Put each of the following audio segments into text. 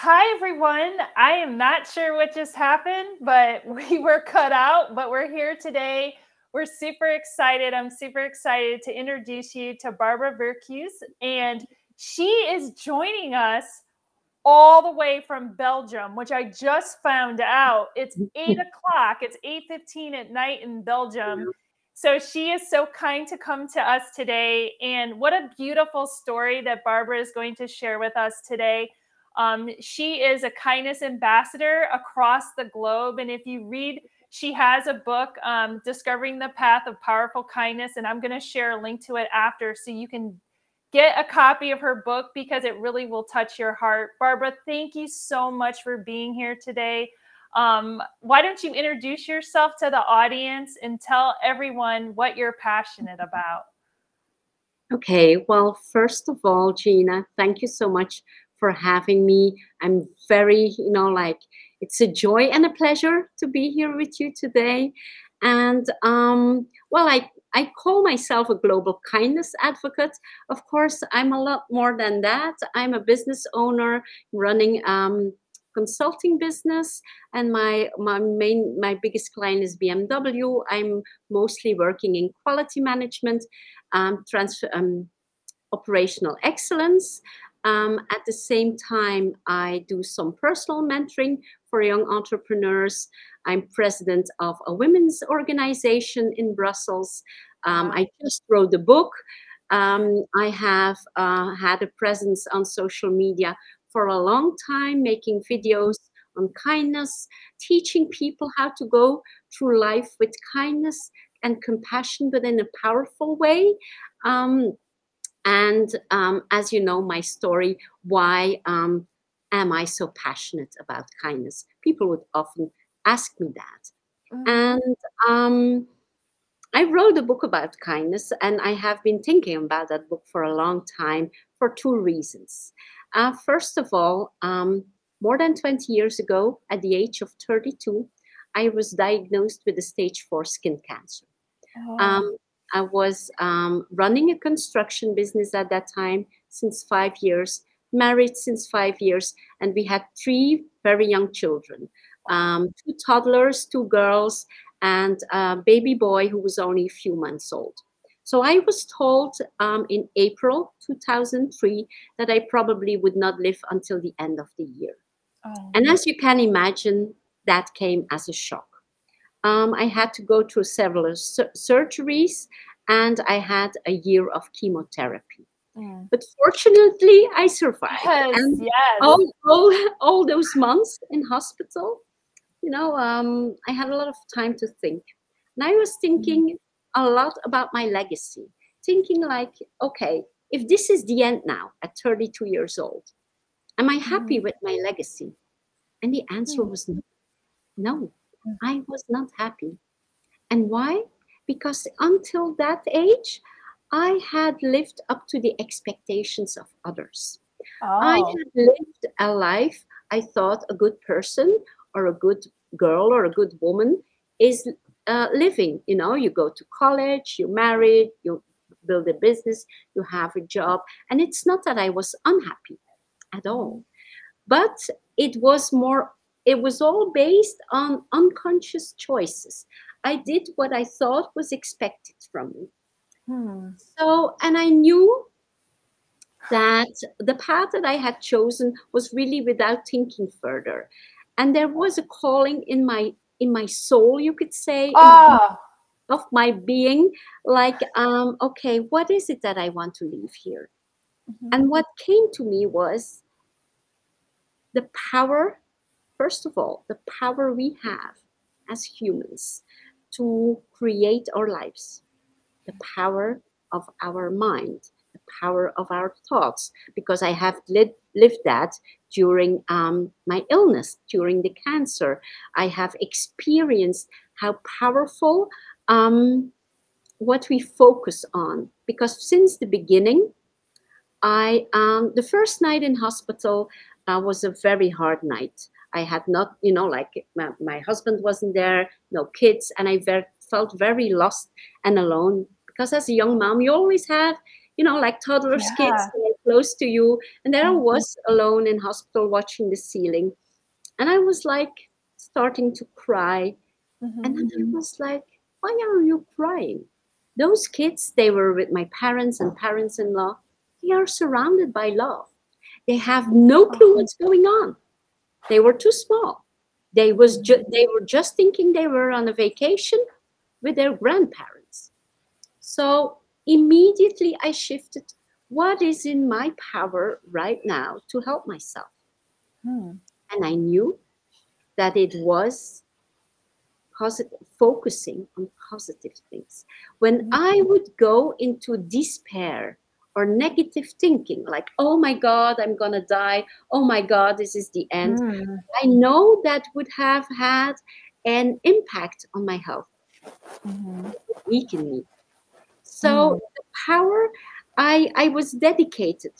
Hi, everyone. I am not sure what just happened, but we were cut out, but we're here today. We're super excited. I'm super excited to introduce you to Barbara Vercruysse, and she is joining us all the way from Belgium, which I just found out. It's eight o'clock. It's eight fifteen at night in Belgium. So she is so kind to come to us today, and what a beautiful story that Barbara is going to share with us today. Um, she is a kindness ambassador across the globe. And if you read, she has a book, um, Discovering the Path of Powerful Kindness. And I'm going to share a link to it after so you can get a copy of her book because it really will touch your heart. Barbara, thank you so much for being here today. Um, why don't you introduce yourself to the audience and tell everyone what you're passionate about? Okay, well, first of all, Gina, thank you so much for having me. I'm very, you know, like it's a joy and a pleasure to be here with you today. And um, well, I I call myself a global kindness advocate. Of course, I'm a lot more than that. I'm a business owner running um, consulting business, and my my main my biggest client is BMW. I'm mostly working in quality management, um, transfer, um, operational excellence. Um, at the same time, I do some personal mentoring for young entrepreneurs. I'm president of a women's organization in Brussels. Um, I just wrote a book. Um, I have uh, had a presence on social media for a long time, making videos on kindness, teaching people how to go through life with kindness and compassion, but in a powerful way. Um, and um, as you know, my story, why um, am I so passionate about kindness? People would often ask me that. Mm-hmm. And um, I wrote a book about kindness, and I have been thinking about that book for a long time for two reasons. Uh, first of all, um, more than 20 years ago, at the age of 32, I was diagnosed with a stage four skin cancer. Oh. I was um, running a construction business at that time since five years, married since five years, and we had three very young children um, two toddlers, two girls, and a baby boy who was only a few months old. So I was told um, in April 2003 that I probably would not live until the end of the year. Oh. And as you can imagine, that came as a shock. Um, I had to go through several sur- surgeries and I had a year of chemotherapy. Mm. But fortunately, I survived. Yes, and yes. All, all, all those months in hospital, you know, um, I had a lot of time to think. And I was thinking mm. a lot about my legacy, thinking like, okay, if this is the end now at 32 years old, am I happy mm. with my legacy? And the answer mm. was no. No, I was not happy. And why? Because until that age, I had lived up to the expectations of others. Oh. I had lived a life I thought a good person or a good girl or a good woman is uh, living. You know, you go to college, you married, you build a business, you have a job. And it's not that I was unhappy at all, but it was more it was all based on unconscious choices. I did what I thought was expected from me. Hmm. So, and I knew that the path that I had chosen was really without thinking further. And there was a calling in my in my soul, you could say, ah. of my being, like, um, okay, what is it that I want to leave here? Mm-hmm. And what came to me was the power first of all, the power we have as humans to create our lives, the power of our mind, the power of our thoughts, because I have lived, lived that during um, my illness, during the cancer. I have experienced how powerful um, what we focus on, because since the beginning, I um, the first night in hospital uh, was a very hard night. I had not, you know, like my, my husband wasn't there, no kids, and I very, felt very lost and alone because as a young mom, you always have, you know, like toddlers, yeah. kids close to you. And there I Mhm. was alone in hospital watching the ceiling. And I was like starting to cry. Mhm. And then I was like, why are you crying? Those kids, they were with my parents and parents in law. They are surrounded by love. They have no clue what's going on. They were too small. They was ju- they were just thinking they were on a vacation with their grandparents. So immediately I shifted what is in my power right now to help myself. Hmm. And I knew that it was positive, focusing on positive things. When Mhm. I would go into despair or negative thinking, like, oh my God, I'm going to die. Oh my God, this is the end. Hmm. I know that would have had an impact on my health, Mhm. weaken me. So the power, I, I was dedicated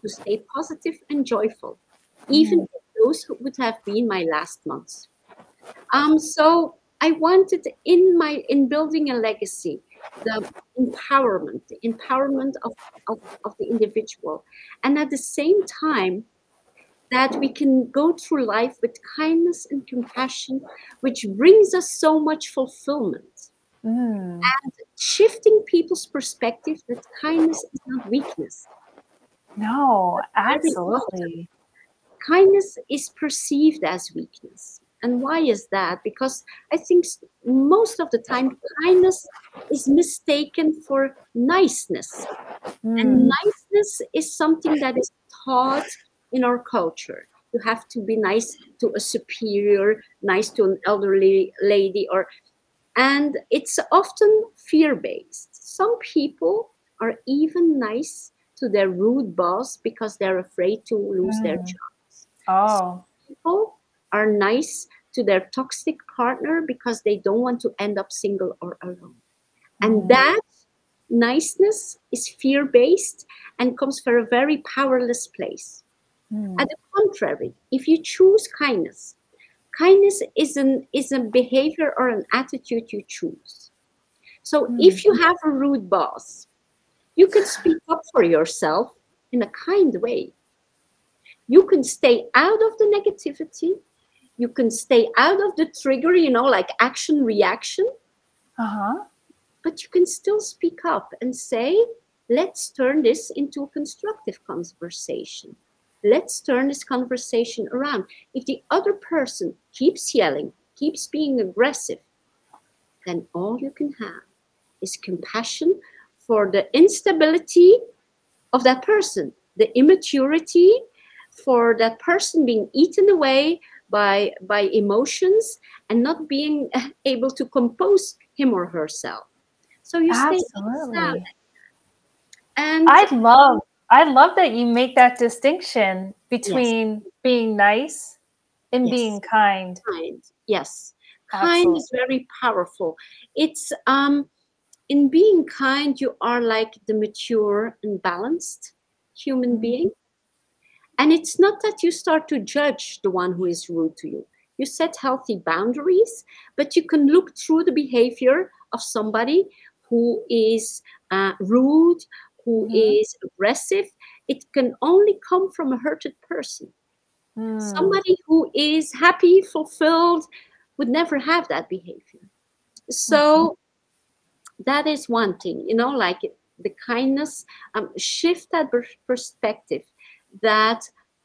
to stay positive and joyful, even if those who would have been my last months. Um, so I wanted in my in building a legacy, the empowerment, the empowerment of, of, of the individual, and at the same time that we can go through life with kindness and compassion, which brings us so much fulfillment. Mm. And Shifting people's perspective that kindness is not weakness. No, absolutely. kindness is perceived as weakness. And why is that? Because I think most of the time, kindness is mistaken for niceness. Hmm. And niceness is something that is taught in our culture. You have to be nice to a superior, nice to an elderly lady, or and it's often fear-based. Some people are even nice to their rude boss because they're afraid to lose their Mm. job Oh. people are nice to their toxic partner because they don't want to end up single or alone. And Mhm. that niceness is fear based and comes from a very powerless place. Hmm. At the contrary, if you choose kindness, kindness is an is a behavior or an attitude you choose. So if you have a rude boss, you can speak up for yourself in a kind way. You can stay out of the negativity. You can stay out of the trigger, you know, like action reaction, Uh-huh. but you can still speak up and say, let's turn this into a constructive conversation. Let's turn this conversation around. If the other person keeps yelling, keeps being aggressive, then all you can have is compassion for the instability of that person, the immaturity for that person being eaten away by by emotions and not being able to compose him or herself. So you stay Absolutely. And I love I love that you make that distinction between being nice and Yes. being kind. kind yes kind is very powerful it's um in being kind you are like the mature and balanced human Mhm. being and it's not that you start to judge the one who is rude to you. You set healthy boundaries but you can look through the behavior of somebody who is uh, rude who Mhm. is aggressive. It can only come from a hurted person. Hmm. somebody who is happy fulfilled would never have that behavior. So that is one thing you know like the kindness um, shift that per- perspective that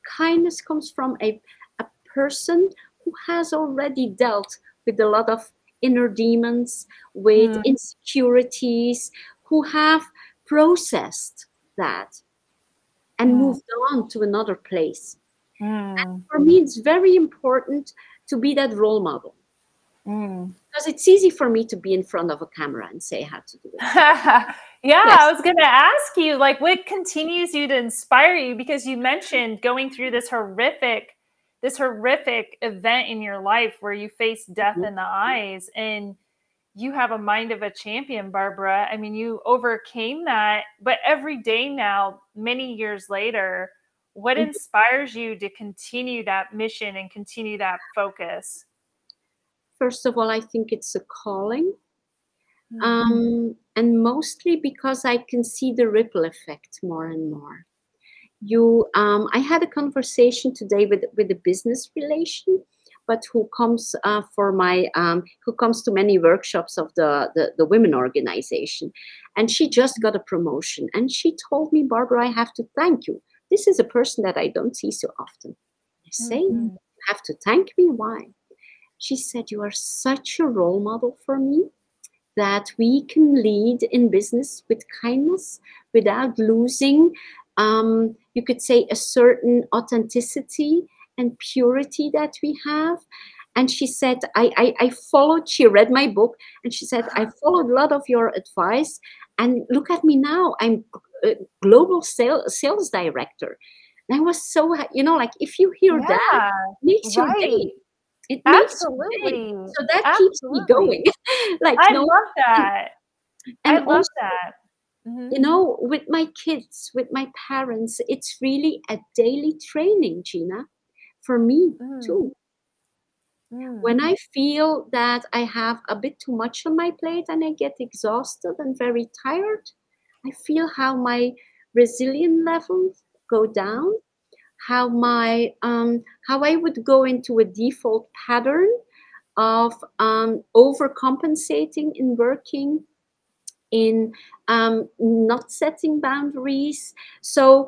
kindness comes from a, a person who has already dealt with a lot of inner demons with Mm. insecurities who have processed that and Mm. moved on to another place Hmm. for me it's very important to be that role model Hmm. Because it's easy for me to be in front of a camera and say how to do it yeah, Yes. I was going to ask you, like, what continues you to inspire you? Because you mentioned going through this horrific, this horrific event in your life where you faced death Mhm. in the eyes, and you have a mind of a champion, Barbara. I mean, you overcame that, but every day now, many years later, what Mhm. inspires you to continue that mission and continue that focus? First of all i think it's a calling. Mm. um, and mostly because i can see the ripple effect more and more. You um, i had a conversation today with with a business relation but who comes uh, for my um, who comes to many workshops of the, the the women organization. And she just got a promotion and she told me barbara i have to thank you. This is a person that i don't see so often. I say Mhm. you have to thank me? Why she said you are such a role model for me that we can lead in business with kindness without losing um, you could say a certain authenticity and purity that we have. And she said I, I i followed she read my book and she said i followed a lot of your advice and look at me now. I'm a global sales sales director. And i was so you know like if you hear that Yeah, it makes your right. day it Absolutely. so that keeps me going like I no love that. and I love also that. Mhm. you know with my kids with my parents it's really a daily training gina for me Mm, too mm. when i feel that i have a bit too much on my plate and i get exhausted and very tired i feel how my resilient levels go down how my um, how i would go into a default pattern of um, overcompensating in working in um, not setting boundaries. So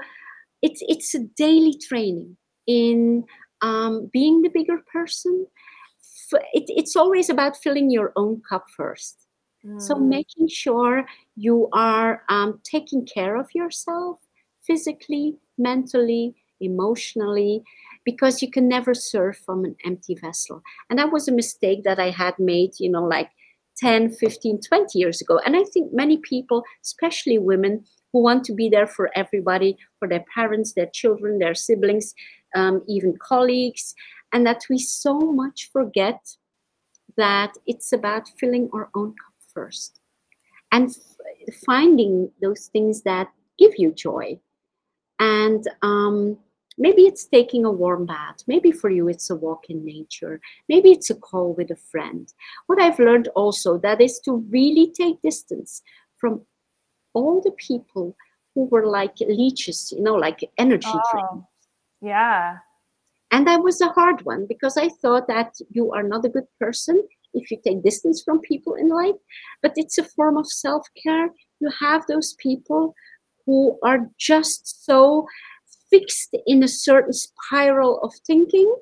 it's it's a daily training in um, being the bigger person. It, it's always about filling your own cup first. So Mm, making sure you are um, taking care of yourself physically mentally emotionally because you can never serve from an empty vessel. And that was a mistake that i had made you know like 10 15 20 years ago. And i think many people especially women who want to be there for everybody for their parents their children their siblings um, even colleagues and that we so much forget that it's about filling our own cup first. And f- finding those things that give you joy. And um, maybe it's taking a warm bath maybe for you it's a walk in nature maybe it's a call with a friend what i've learned also that is to really take distance from all the people who were like leeches you know like energy drain Oh, yeah. and that was a hard one because I thought that you are not a good person if you take distance from people in life. But it's a form of self care. You have those people who are just so fixed in a certain spiral of thinking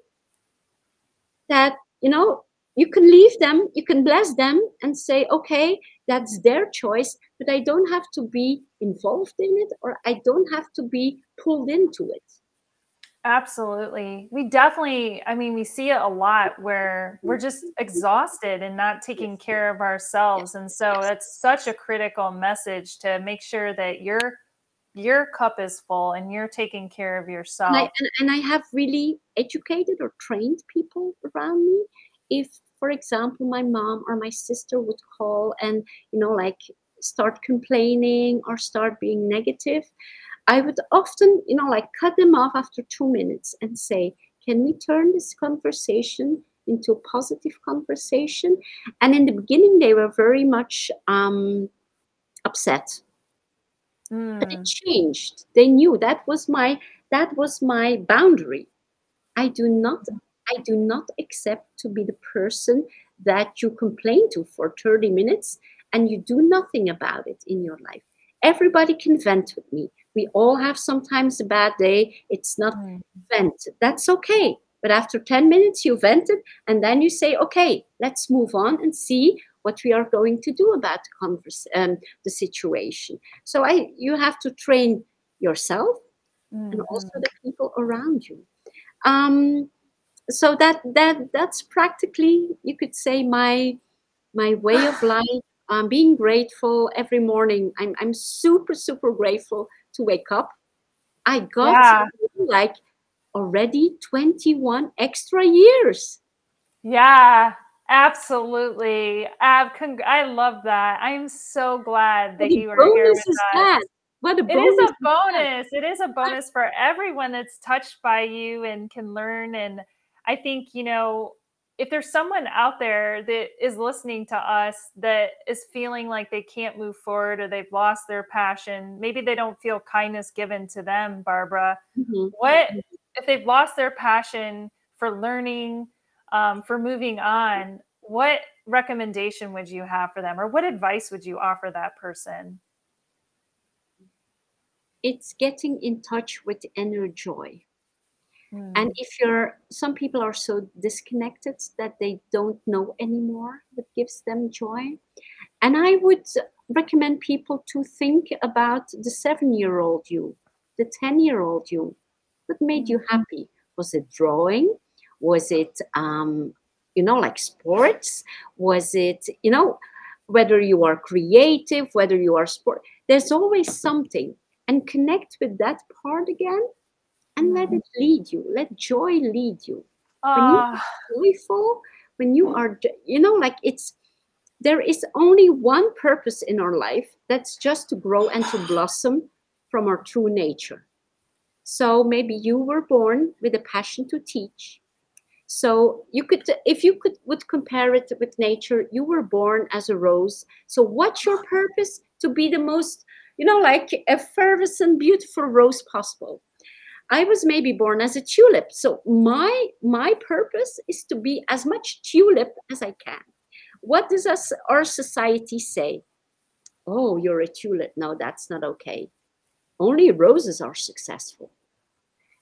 that, you know, you can leave them, you can bless them and say, okay, that's their choice, but I don't have to be involved in it or I don't have to be pulled into it. Absolutely. We definitely, I mean, we see it a lot where we're just mm-hmm. exhausted and not taking care of ourselves. And so it's such a critical message to make sure that your your cup is full and you're taking care of and I, yourself. and, and I have really educated or trained people around me. If, for example, my mom or my sister would call and, you know, like start complaining or start being negative, I would often, you know, like cut them off after two minutes and say, can we turn this conversation into a positive conversation? And in the beginning, they were very much um, upset but it Mm, changed. They knew. That was my that was my boundary. I do not i do not accept to be the person that you complain to for 30 minutes and you do nothing about it in your life. Everybody can vent with me. We all have sometimes a bad day. It's not mm, vent. That's okay. But after 10 minutes you vented and then you say okay let's move on and see what we are going to do about the, converse, um, the situation. So i you have to train yourself and also the people around you. Um, so that that that's practically you could say my my way of life. Um, being grateful every morning. I'm, I'm super super grateful to wake up. I got Yeah. like already 21 extra years. Yeah. Absolutely. Ab- cong- I love that. I'm so glad that you are here with is us. that what a bonus. It is a that bonus. It is a bonus for everyone that's touched by you and can learn. And I think, you know, if there's someone out there that is listening to us that is feeling like they can't move forward or they've lost their passion, maybe they don't feel kindness given to them, Barbara. Mm-hmm. What if they've lost their passion for learning, um, for moving on? What recommendation would you have for them, or what advice would you offer that person? It's getting in touch with inner joy Mm. And if you're, some people are so disconnected that they don't know anymore what gives them joy. And I would recommend people to think about the seven year old you, the 10 year old you. What made you mm-hmm. happy? Was it drawing? Was it, um, you know, like sports? Was it, you know, whether you are creative, whether you are sport, there's always something. And connect with that part again and let mm-hmm. it lead you. Let joy lead you. Uh, when you are ah. joyful, when you are, you know, like it's, there is only one purpose in our life that's just to grow and to blossom from our true nature. So maybe you were born with a passion to teach. So you could, if you could, would compare it with nature, you were born as a rose. So what's your purpose? To be the most, you know, like effervescent, beautiful rose possible. I was maybe born as a tulip. So my my purpose is to be as much tulip as I can. What does us, our society say? Oh, you're a tulip. No, that's not okay. Only roses are successful.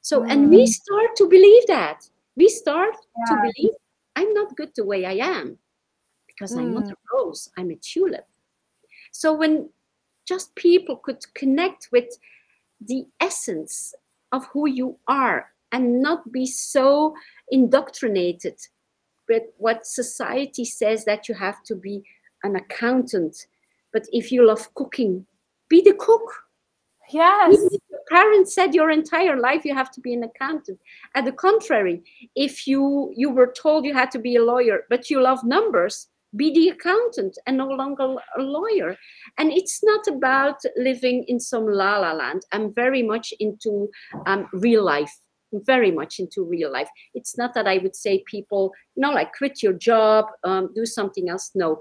So, mm. and we mm. start to believe that. We start yeah. to believe I'm not good the way I am because mm. I'm not mm. a rose, I'm a tulip. So, when just people could connect with the essence of who you are and not be so indoctrinated with what society says that you have to be an accountant. But if you love cooking, be the cook. Yes. your parents said your entire life you have to be an accountant. At the contrary, if you you were told you had to be a lawyer, but you love numbers, be the accountant and no longer a lawyer. And it's not about living in some la la land. I'm very much into um, real life. very much into real life. It's not that I would say people, you know, like quit your job, um, do something else. No.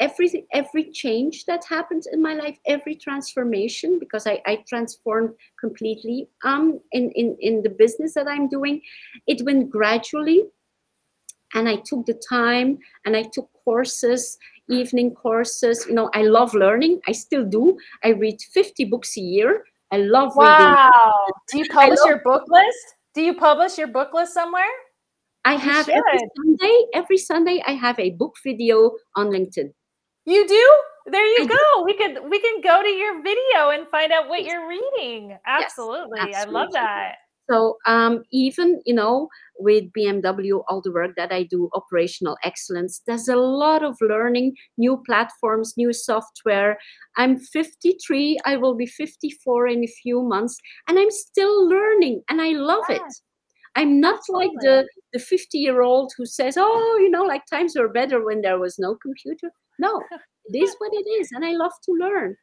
Every every change that happened in my life, every transformation, because I, I transformed completely um in, in, in the business that I'm doing, it went gradually and I took the time and I took courses, evening courses. You know, I love learning. I still do. I read 50 books a year. I love wow. reading. Wow. Do you publish your book list? Do you publish your book list somewhere? I have every Sunday. Every Sunday, I have a book video on LinkedIn. You do? There you I go. Do. We could we can go to your video and find out what you're reading. Absolutely. Yes, absolutely. I love that. So um, even you know with BMW, all the work that I do, operational excellence, there's a lot of learning, new platforms, new software. I'm 53. I will be 54 in a few months, and I'm still learning, and I love yeah. it. I'm not Absolutely. like the the 50 year old who says, "Oh, you know, like times were better when there was no computer." No, it is what it is, and I love to learn.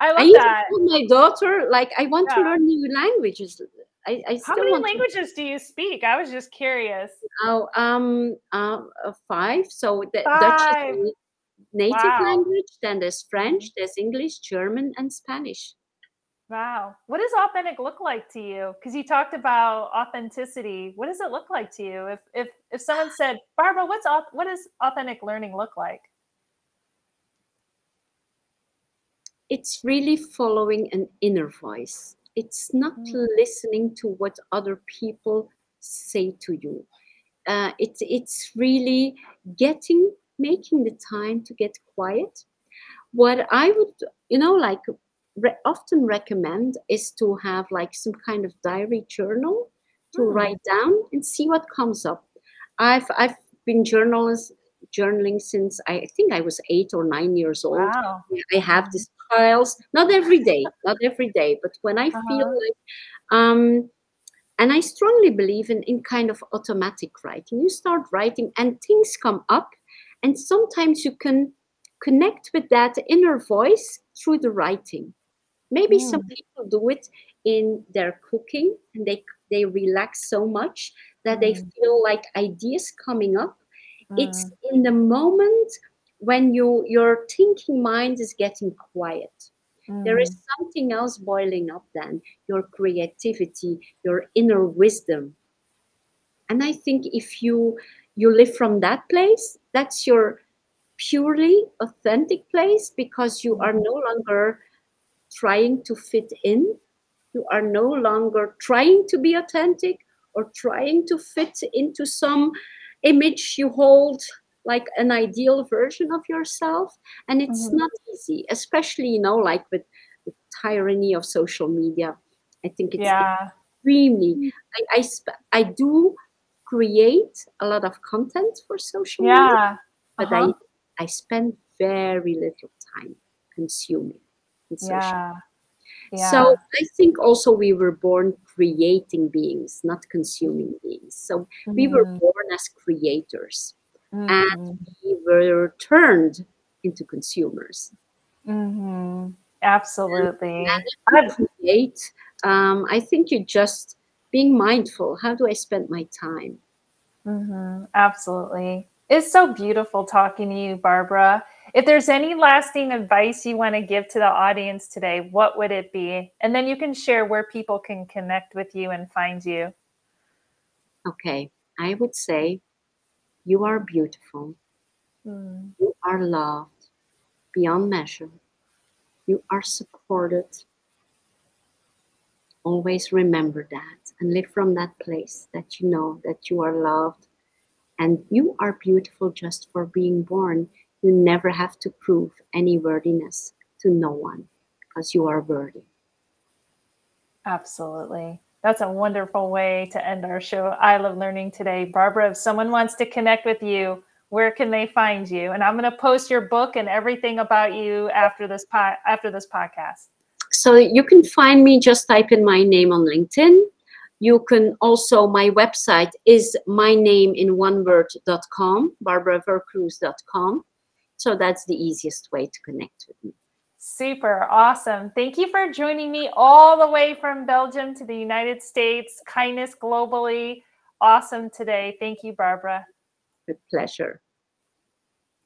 I love I that. my daughter, like, I want yeah. to learn new languages. I, I How many languages to... do you speak? I was just curious. Oh, um, uh, five. So the five. Dutch is native wow. language. Then there's French, mm-hmm. there's English, German, and Spanish. Wow. What does authentic look like to you? Because you talked about authenticity. What does it look like to you? If if if someone said, Barbara, what's what does authentic learning look like? it's really following an inner voice. It's not mm. listening to what other people say to you. Uh, it's it's really getting making the time to get quiet. What I would you know like re- often recommend is to have like some kind of diary journal to mm. write down and see what comes up. I've I've been journalist journaling since I think I was eight or nine years old. Wow. I have these piles, not every day, not every day, but when I uh-huh. feel like, um, and I strongly believe in, in kind of automatic writing. You start writing and things come up, and sometimes you can connect with that inner voice through the writing. Maybe mm. some people do it in their cooking and they they relax so much that they Mm. feel like ideas coming up. It's Mm. in the moment when you your thinking mind is getting quiet. There is Mm. something else boiling up then, your creativity, your inner wisdom. And I think if you you live from that place, that's your purely authentic place because you are Mhm. no longer trying to fit in. You are no longer trying to be authentic or trying to fit into some image you hold like an ideal version of yourself. And it's Mhm. not easy, especially, you know, like with the tyranny of social media. I think it's Yeah. extremely, I, I, sp- I do create a lot of content for social media, but Uh-huh. I, I spend very little time consuming in social Yeah. Yeah. so I think also we were born creating beings, not consuming beings. So we were Mhm. born as creators and Mhm. we were turned into consumers. Mhm. Absolutely. And you create, um, I think you just being mindful. How do I spend my time? hmm Absolutely. It's so beautiful talking to you, Barbara. If there's any lasting advice you want to give to the audience today, what would it be? And then you can share where people can connect with you and find you. Okay, I would say you are beautiful. Mm, You are loved beyond measure. You are supported. Always remember that and live from that place that you know that you are loved and you are beautiful just for being born. You never have to prove any worthiness to no one because you are worthy. Absolutely. That's a wonderful way to end our show. I love learning today. Barbara, if someone wants to connect with you, where can they find you? And I'm going to post your book and everything about you after this po- after this podcast. So you can find me, just type in my name on LinkedIn. You can also, my website is my name in one word.com, barbaravercruysse.com. So that's the easiest way to connect with me. Super awesome. Thank you for joining me all the way from Belgium to the United States. Kindness globally. Awesome today. Thank you, Barbara. With pleasure.